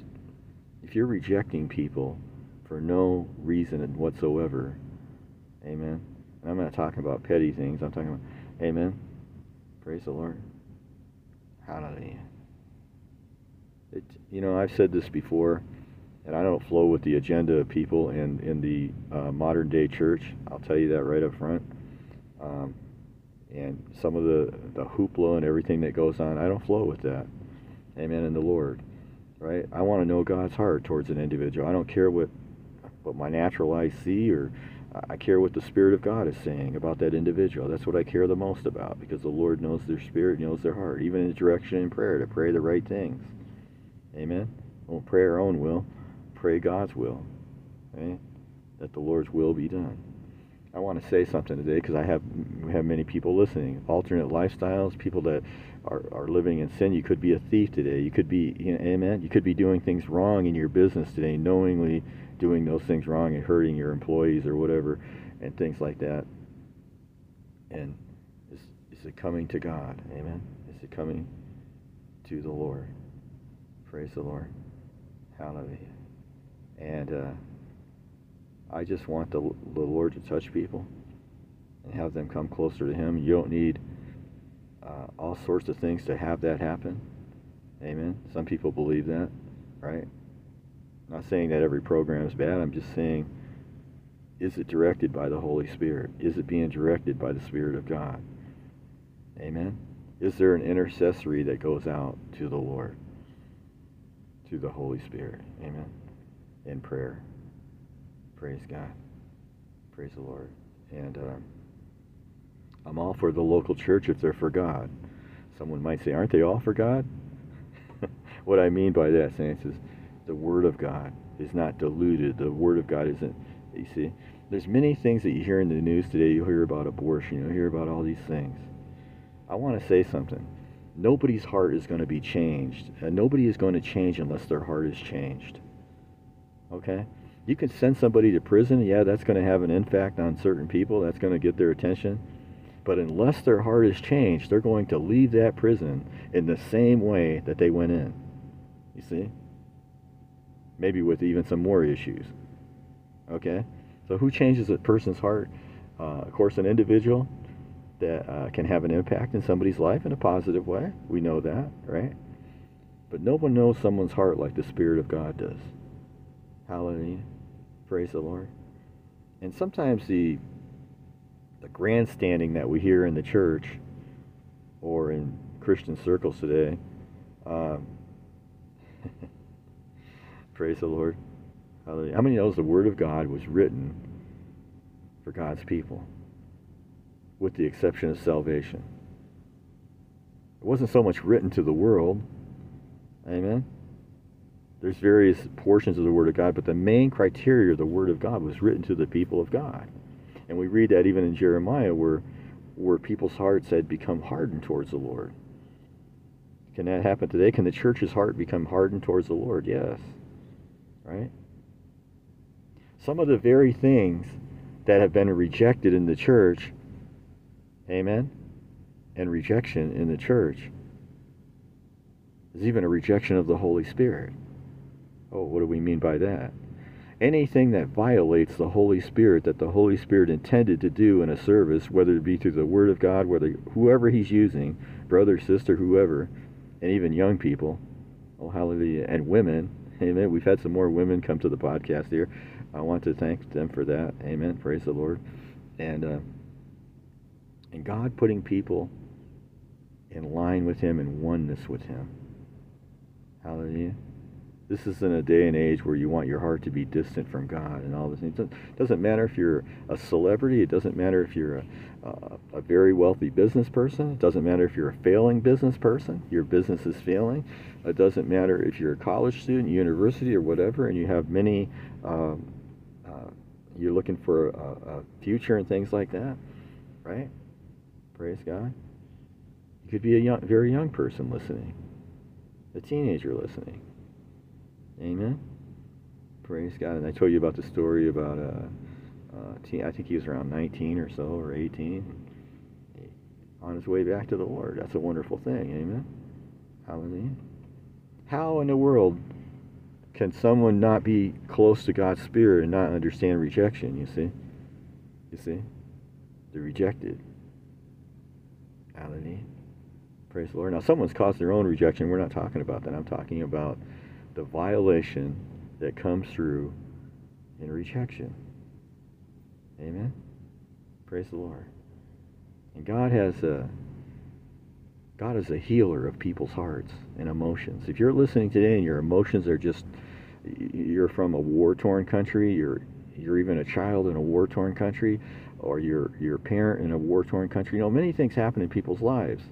if you're rejecting people for no reason whatsoever, amen. And I'm not talking about petty things. I'm talking about, amen. Praise the Lord. Hallelujah. It, you know, I've said this before. And I don't flow with the agenda of people in, in the uh, modern day church. I'll tell you that right up front. Um, and some of the, the hoopla and everything that goes on, I don't flow with that. Amen. In the Lord, right? I want to know God's heart towards an individual. I don't care what what my natural eyes see, or I care what the Spirit of God is saying about that individual. That's what I care the most about, because the Lord knows their spirit, knows their heart, even in the direction in prayer to pray the right things. Amen. Don't pray our own will, pray God's will. Okay? That the Lord's will be done. I want to say something today because I have we have many people listening. Alternate lifestyles, people that are, are living in sin. You could be a thief today. You could be, you know, amen. You could be doing things wrong in your business today, knowingly doing those things wrong and hurting your employees or whatever, and things like that. And is, is it coming to God? Amen. Is it coming to the Lord? Praise the Lord. Hallelujah. And uh, I just want the, the Lord to touch people and have them come closer to Him. You don't need uh, all sorts of things to have that happen. Amen. Some people believe that, right? I'm not saying that every program is bad. I'm just saying, is it directed by the Holy Spirit? Is it being directed by the Spirit of God? Amen. Is there an intercessory that goes out to the Lord, to the Holy Spirit? Amen. In prayer. Praise God. Praise the Lord. And uh, I'm all for the local church if they're for God. Someone might say, aren't they all for God? what I mean by that, saints, is the Word of God is not diluted. The Word of God isn't, you see, there's many things that you hear in the news today. You'll hear about abortion, You'll hear about all these things. I want to say something. Nobody's heart is going to be changed. And nobody is going to change unless their heart is changed. Okay? You can send somebody to prison. Yeah, that's going to have an impact on certain people. That's going to get their attention. But unless their heart is changed, they're going to leave that prison in the same way that they went in. You see? Maybe with even some more issues. Okay? So who changes a person's heart? Uh, of course, an individual that uh, can have an impact in somebody's life in a positive way. We know that, right? But no one knows someone's heart like the Spirit of God does. Hallelujah. Praise the Lord. And sometimes the the grandstanding that we hear in the church or in Christian circles today, um, praise the Lord. Hallelujah. How many knows the Word of God was written for God's people, with the exception of salvation? It wasn't so much written to the world. Amen. There's various portions of the Word of God, but the main criteria of the Word of God was written to the people of God. And we read that even in Jeremiah where, where people's hearts had become hardened towards the Lord. Can that happen today? Can the church's heart become hardened towards the Lord? Yes. Right? Some of the very things that have been rejected in the church, amen, and rejection in the church is even a rejection of the Holy Spirit. Oh, what do we mean by that? Anything that violates the Holy Spirit that the Holy Spirit intended to do in a service, whether it be through the Word of God, whether whoever He's using, brother, sister, whoever, and even young people, oh hallelujah, and women, amen. We've had some more women come to the podcast here. I want to thank them for that, amen. Praise the Lord, and uh, and God putting people in line with Him and oneness with Him. Hallelujah. This is in a day and age where you want your heart to be distant from God and all this. It doesn't matter if you're a celebrity. It doesn't matter if you're a, a, a very wealthy business person. It doesn't matter if you're a failing business person. Your business is failing. It doesn't matter if you're a college student, university, or whatever, and you have many. Um, uh, you're looking for a, a future and things like that, right? Praise God. You could be a young, very young person listening, a teenager listening Amen. Praise God. And I told you about the story about a, uh, teen, I think he was around 19 or so, or 18, on his way back to the Lord. That's a wonderful thing. Amen. Hallelujah. How in the world can someone not be close to God's Spirit and not understand rejection? You see? You see? They're rejected. Hallelujah. Praise the Lord. Now, someone's caused their own rejection. We're not talking about that. I'm talking about the violation that comes through in rejection. Amen. Praise the Lord. And God has a God is a healer of people's hearts and emotions. If you're listening today and your emotions are just you're from a war-torn country, you're you're even a child in a war-torn country, or you're you're parent in a war-torn country. You know, many things happen in people's lives,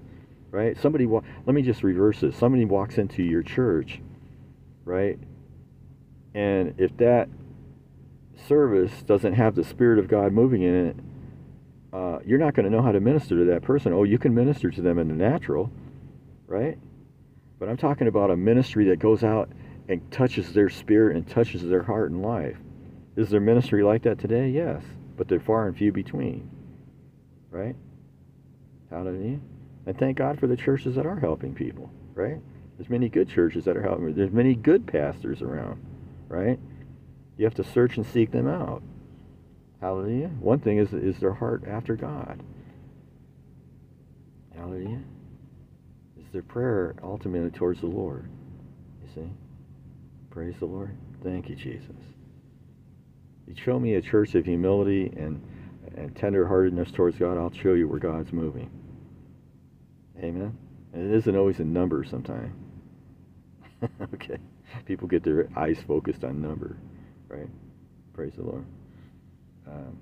right? Somebody, wa- let me just reverse this. Somebody walks into your church, right? And if that service doesn't have the Spirit of God moving in it, uh, you're not going to know how to minister to that person. Oh, you can minister to them in the natural, right? But I'm talking about a ministry that goes out and touches their spirit and touches their heart and life. Is there ministry like that today? Yes, but they're far and few between, right? Hallelujah. And thank God for the churches that are helping people, right? There's many good churches that are helping. There's many good pastors around, right? You have to search and seek them out. Hallelujah. One thing is is their heart after God. Hallelujah. Is their prayer ultimately towards the Lord. You see? Praise the Lord. Thank you, Jesus. Show me a church of humility and, and tenderheartedness towards God, I'll show you where God's moving. Amen. And it isn't always in number sometimes. okay. People get their eyes focused on number, right? Praise the Lord. Um,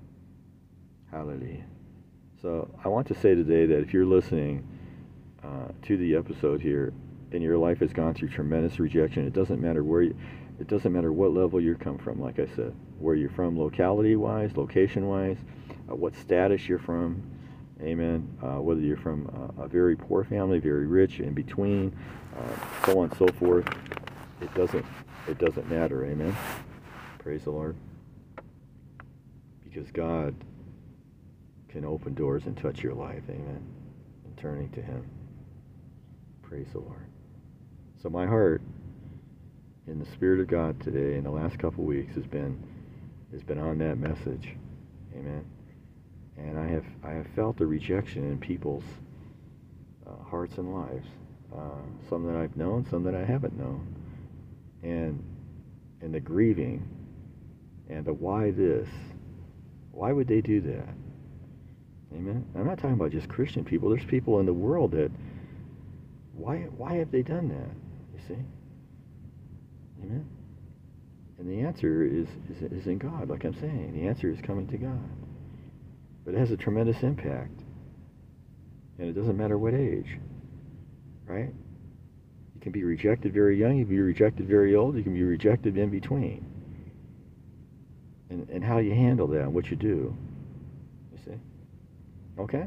hallelujah. So I want to say today that if you're listening uh, to the episode here and your life has gone through tremendous rejection, it doesn't matter where you, it doesn't matter what level you come from, like I said, where you're from locality wise, location wise, uh, what status you're from, amen, uh, whether you're from a, a, very poor family, very rich, in between, uh, so on and so forth, it doesn't, it doesn't matter, amen. Praise the Lord. Because God can open doors and touch your life, amen, and turning to Him. Praise the Lord. So my heart in the Spirit of God today in the last couple weeks has been has been on that message. Amen. And I have I have felt the rejection in people's uh, hearts and lives. Uh, some that I've known, some that I haven't known, and and the grieving, and the why this, why would they do that? Amen. I'm not talking about just Christian people. There's people in the world that why why have they done that? You see. Amen. And the answer is, is, is in God, like I'm saying. The answer is coming to God. But it has a tremendous impact. And it doesn't matter what age. Right? You can be rejected very young, you can be rejected very old, you can be rejected in between. And, and how you handle that and what you do. You see? Okay?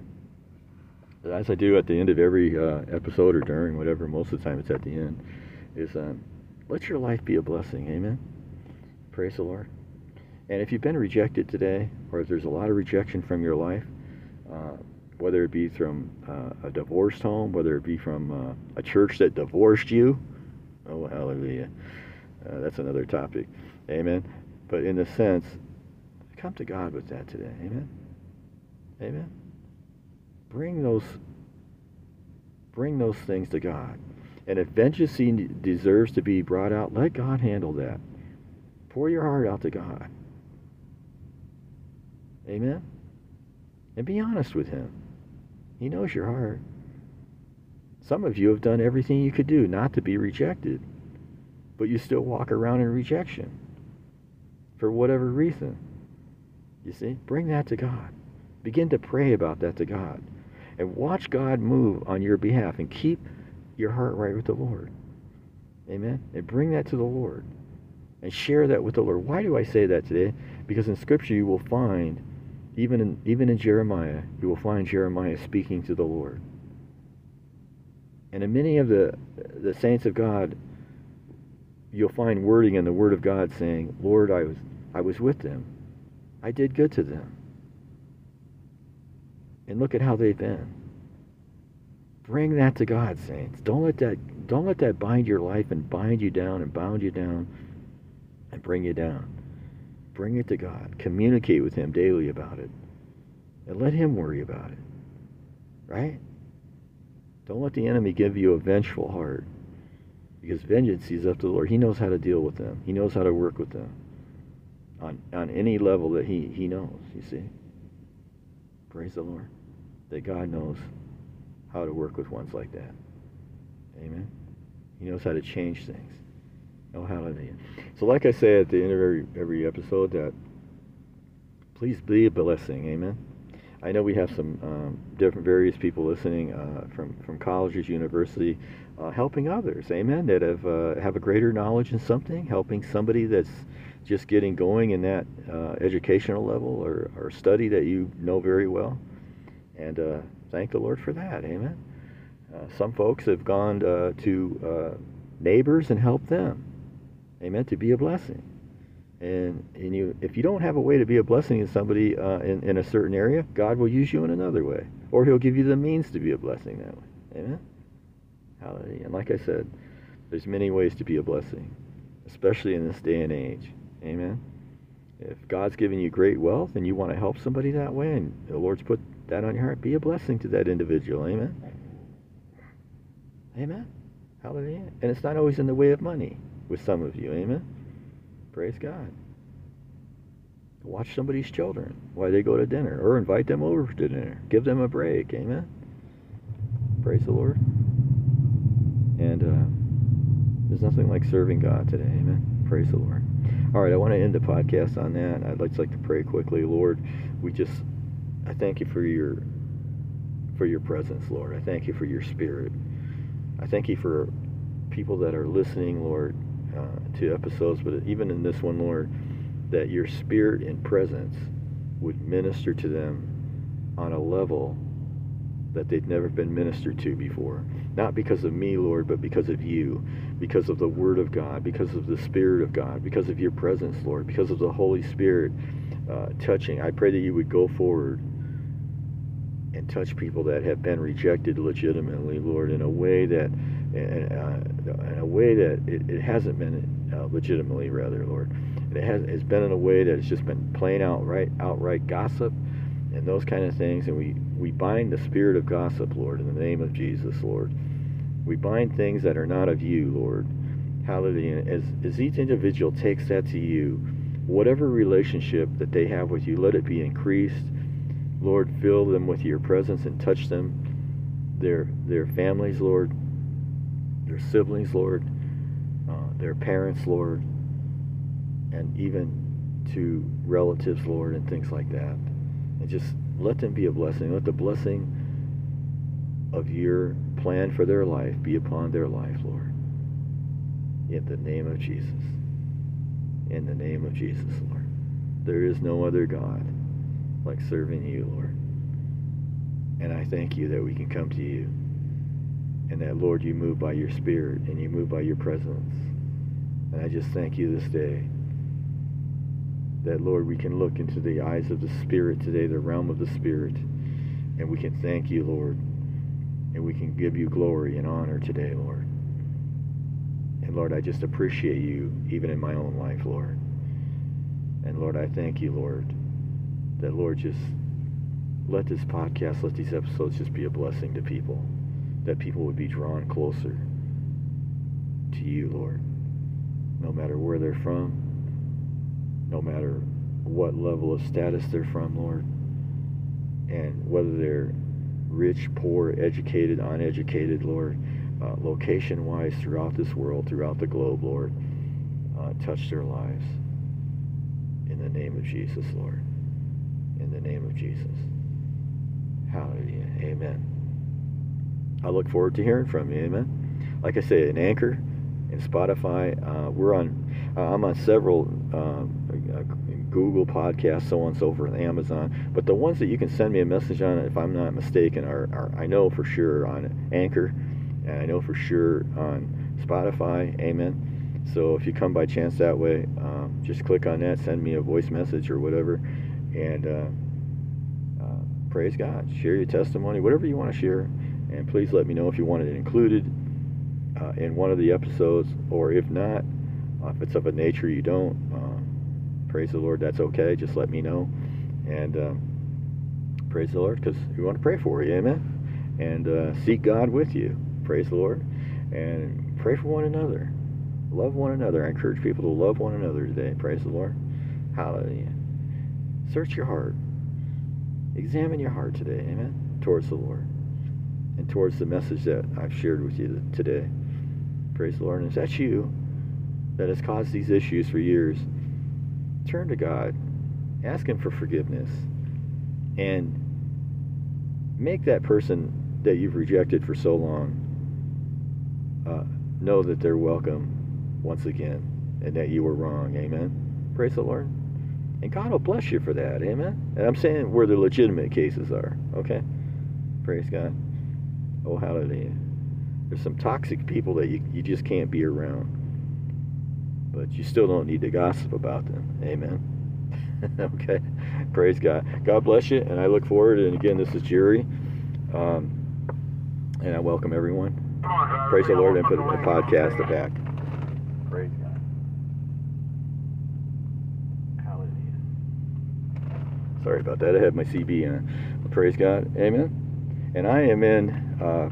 As I do at the end of every uh, episode or during, whatever, most of the time it's at the end, is um, let your life be a blessing. Amen? Praise the Lord. And if you've been rejected today, or if there's a lot of rejection from your life, uh, whether it be from uh, a divorced home, whether it be from uh, a church that divorced you, oh, hallelujah. Uh, that's another topic. Amen. But in a sense, come to God with that today. Amen. Amen. Bring those bring those things to God. And if vengeance deserves to be brought out, let God handle that. Pour your heart out to God. Amen? And be honest with Him. He knows your heart. Some of you have done everything you could do not to be rejected, but you still walk around in rejection for whatever reason. You see? Bring that to God. Begin to pray about that to God. And watch God move on your behalf and keep your heart right with the Lord. Amen? And bring that to the Lord. And share that with the Lord. Why do I say that today? Because in Scripture you will find, even in, even in Jeremiah, you will find Jeremiah speaking to the Lord. And in many of the, the saints of God, you'll find wording in the Word of God saying, Lord, I was, I was with them. I did good to them. And look at how they've been. Bring that to God, saints. Don't let that don't let that bind your life and bind you down and bound you down and bring you down. Bring it to God. Communicate with him daily about it. And let him worry about it. Right? Don't let the enemy give you a vengeful heart. Because vengeance is up to the Lord. He knows how to deal with them. He knows how to work with them on, on any level that he, he knows, you see. Praise the Lord. That God knows how to work with ones like that. Amen. He knows how to change things. Oh, hallelujah. So like I say at the end of every, every episode, that please be a blessing. Amen. I know we have some um, different various people listening uh, from from colleges, university, uh, helping others. Amen. That have uh, have a greater knowledge in something, helping somebody that's just getting going in that uh, educational level or, or study that you know very well. And uh, thank the Lord for that. Amen. Uh, some folks have gone to neighbors and helped them. Amen. To be a blessing. And, and you, if you don't have a way to be a blessing to somebody uh, in, in a certain area, God will use you in another way. Or he'll give you the means to be a blessing that way. Amen? Hallelujah. And like I said, there's many ways to be a blessing, especially in this day and age. Amen? If God's given you great wealth and you want to help somebody that way and the Lord's put that on your heart, be a blessing to that individual. Amen? Amen? Hallelujah. And it's not always in the way of money with some of you. Amen? Praise God. Watch somebody's children while they go to dinner or invite them over to dinner. Give them a break. Amen. Praise the Lord. And uh, there's nothing like serving God today. Amen. Praise the Lord. All right, I want to end the podcast on that. I'd like to, like to pray quickly. Lord, we just, I thank you for your, for your presence, Lord. I thank you for your spirit. I thank you for people that are listening, Lord, uh, to episodes, but even in this one, Lord, that your spirit and presence would minister to them on a level that they've never been ministered to before. Not because of me, Lord, but because of you, because of the Word of God, because of the Spirit of God, because of your presence, Lord, because of the Holy Spirit uh, touching. I pray that you would go forward and touch people that have been rejected legitimately, Lord, in a way that uh, in a way that it, it hasn't been uh, legitimately, rather, Lord. And it has it's been in a way that it's just been plain outright outright gossip and those kind of things. And we we bind the spirit of gossip, Lord, in the name of Jesus, Lord. We bind things that are not of you, Lord. Hallelujah. As as each individual takes that to you, whatever relationship that they have with you, let it be increased. Lord, fill them with your presence and touch them, their their families, Lord their siblings, Lord, uh, their parents, Lord, and even to relatives, Lord, and things like that. And just let them be a blessing. Let the blessing of your plan for their life be upon their life, Lord. In the name of Jesus. In the name of Jesus, Lord. There is no other God like serving you, Lord. And I thank you that we can come to you and that, Lord, you move by your Spirit and you move by your presence. And I just thank you this day that, Lord, we can look into the eyes of the Spirit today, the realm of the Spirit, and we can thank you, Lord, and we can give you glory and honor today, Lord. And Lord, I just appreciate you even in my own life, Lord. And Lord, I thank you, Lord, that, Lord, just let this podcast, let these episodes just be a blessing to people that people would be drawn closer to you, Lord. No matter where they're from, no matter what level of status they're from, Lord, and whether they're rich, poor, educated, uneducated, Lord, uh, location wise throughout this world, throughout the globe, Lord, uh, touch their lives. In the name of Jesus, Lord. In the name of Jesus. Hallelujah. Amen. I look forward to hearing from you. Amen. Like I say, in Anchor, in Spotify, uh, we're on. Uh, I'm on several um, uh, Google podcasts, so on and so forth, Amazon. But the ones that you can send me a message on, if I'm not mistaken, are, are I know for sure on Anchor, and I know for sure on Spotify. Amen. So if you come by chance that way, um, just click on that, send me a voice message or whatever, and uh, uh, praise God. Share your testimony, whatever you want to share. And please let me know if you want it included uh, in one of the episodes, or if not, uh, if it's of a nature you don't, uh, praise the Lord, that's okay. Just let me know. And um, praise the Lord, because we want to pray for you, amen? And uh, seek God with you. Praise the Lord. And pray for one another. Love one another. I encourage people to love one another today. Praise the Lord. Hallelujah. Search your heart. Examine your heart today. Amen. Towards the Lord and towards the message that I've shared with you today. Praise the Lord. And if that's you that has caused these issues for years, turn to God. Ask Him for forgiveness. And make that person that you've rejected for so long uh, know that they're welcome once again and that you were wrong. Amen. Praise the Lord. And God will bless you for that. Amen. And I'm saying where the legitimate cases are. Okay? Praise God. Oh, hallelujah. There's some toxic people that you, you just can't be around. But you still don't need to gossip about them. Amen. okay. Praise God. God bless you. And I look forward. And again, this is Jerry. Um, and I welcome everyone. Praise the Lord and put the podcast back. Praise God. Hallelujah. Sorry about that. I had my CB in. Praise God. Amen. And I am in uh,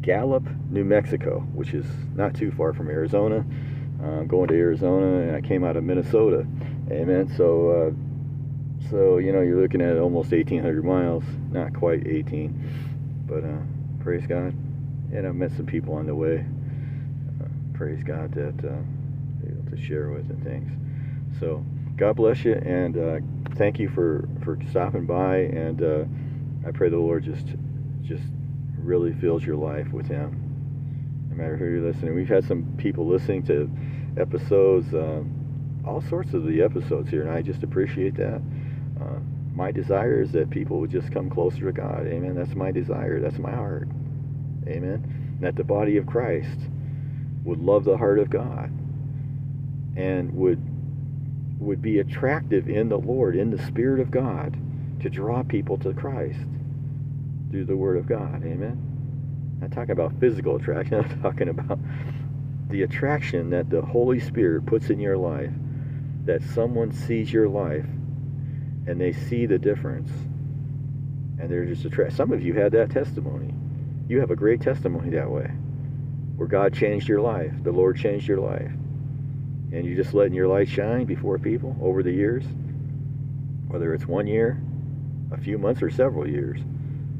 Gallup, New Mexico, which is not too far from Arizona. Uh, I'm going to Arizona, and I came out of Minnesota. Amen. So, uh, so you know, you're looking at almost 1,800 miles. Not quite 18, but uh, praise God. And I've met some people on the way. Uh, praise God that uh, able to share with and things. So, God bless you, and uh, thank you for for stopping by. And uh, I pray the Lord just just really fills your life with Him. No matter who you're listening, we've had some people listening to episodes, uh, all sorts of the episodes here, and I just appreciate that. Uh, my desire is that people would just come closer to God. Amen. That's my desire. That's my heart. Amen. And that the body of Christ would love the heart of God and would would be attractive in the Lord, in the Spirit of God, to draw people to Christ through the Word of God. Amen. I'm not talking about physical attraction. I'm talking about the attraction that the Holy Spirit puts in your life, that someone sees your life and they see the difference. And they're just attracted. Some of you had that testimony. You have a great testimony that way, where God changed your life, the Lord changed your life. And you're just letting your light shine before people over the years, whether it's one year, a few months, or several years.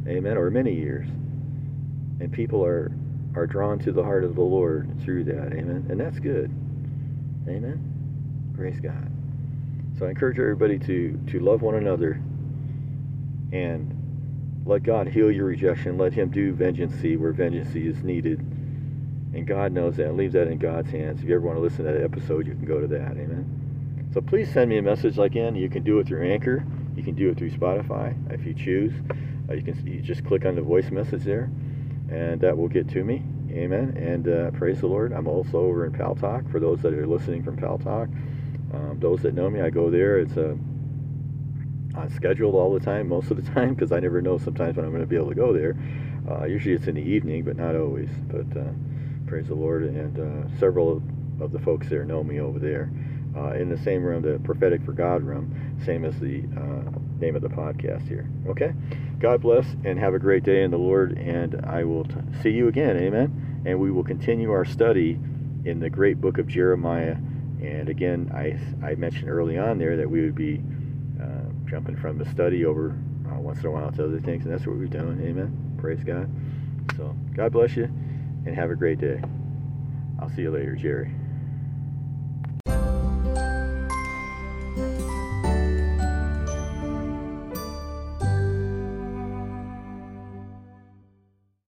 Amen. Or many years. And people are are drawn to the heart of the Lord through that. Amen. And that's good. Amen. Praise God. So I encourage everybody to to love one another and let God heal your rejection. Let Him do vengeance where vengeance is needed. And God knows that. Leave that in God's hands. If you ever want to listen to that episode, you can go to that. Amen. So please send me a message like in. You can do it through Anchor. You can do it through Spotify if you choose. Uh, you can you just click on the voice message there, and that will get to me. Amen. And uh, praise the Lord. I'm also over in Paltalk. for those that are listening from Paltalk. Um, those that know me, I go there. It's a uh, scheduled all the time, most of the time, because I never know sometimes when I'm going to be able to go there. Uh, usually it's in the evening, but not always. But uh, praise the Lord, and uh, several of the folks there know me over there. Uh, in the same room, the prophetic for God room, same as the uh, name of the podcast here. Okay? God bless and have a great day in the Lord, and I will t- see you again. Amen. And we will continue our study in the great book of Jeremiah. And again, I, I mentioned early on there that we would be uh, jumping from the study over uh, once in a while to other things, and that's what we're doing. Amen. Praise God. So, God bless you, and have a great day. I'll see you later, Jerry.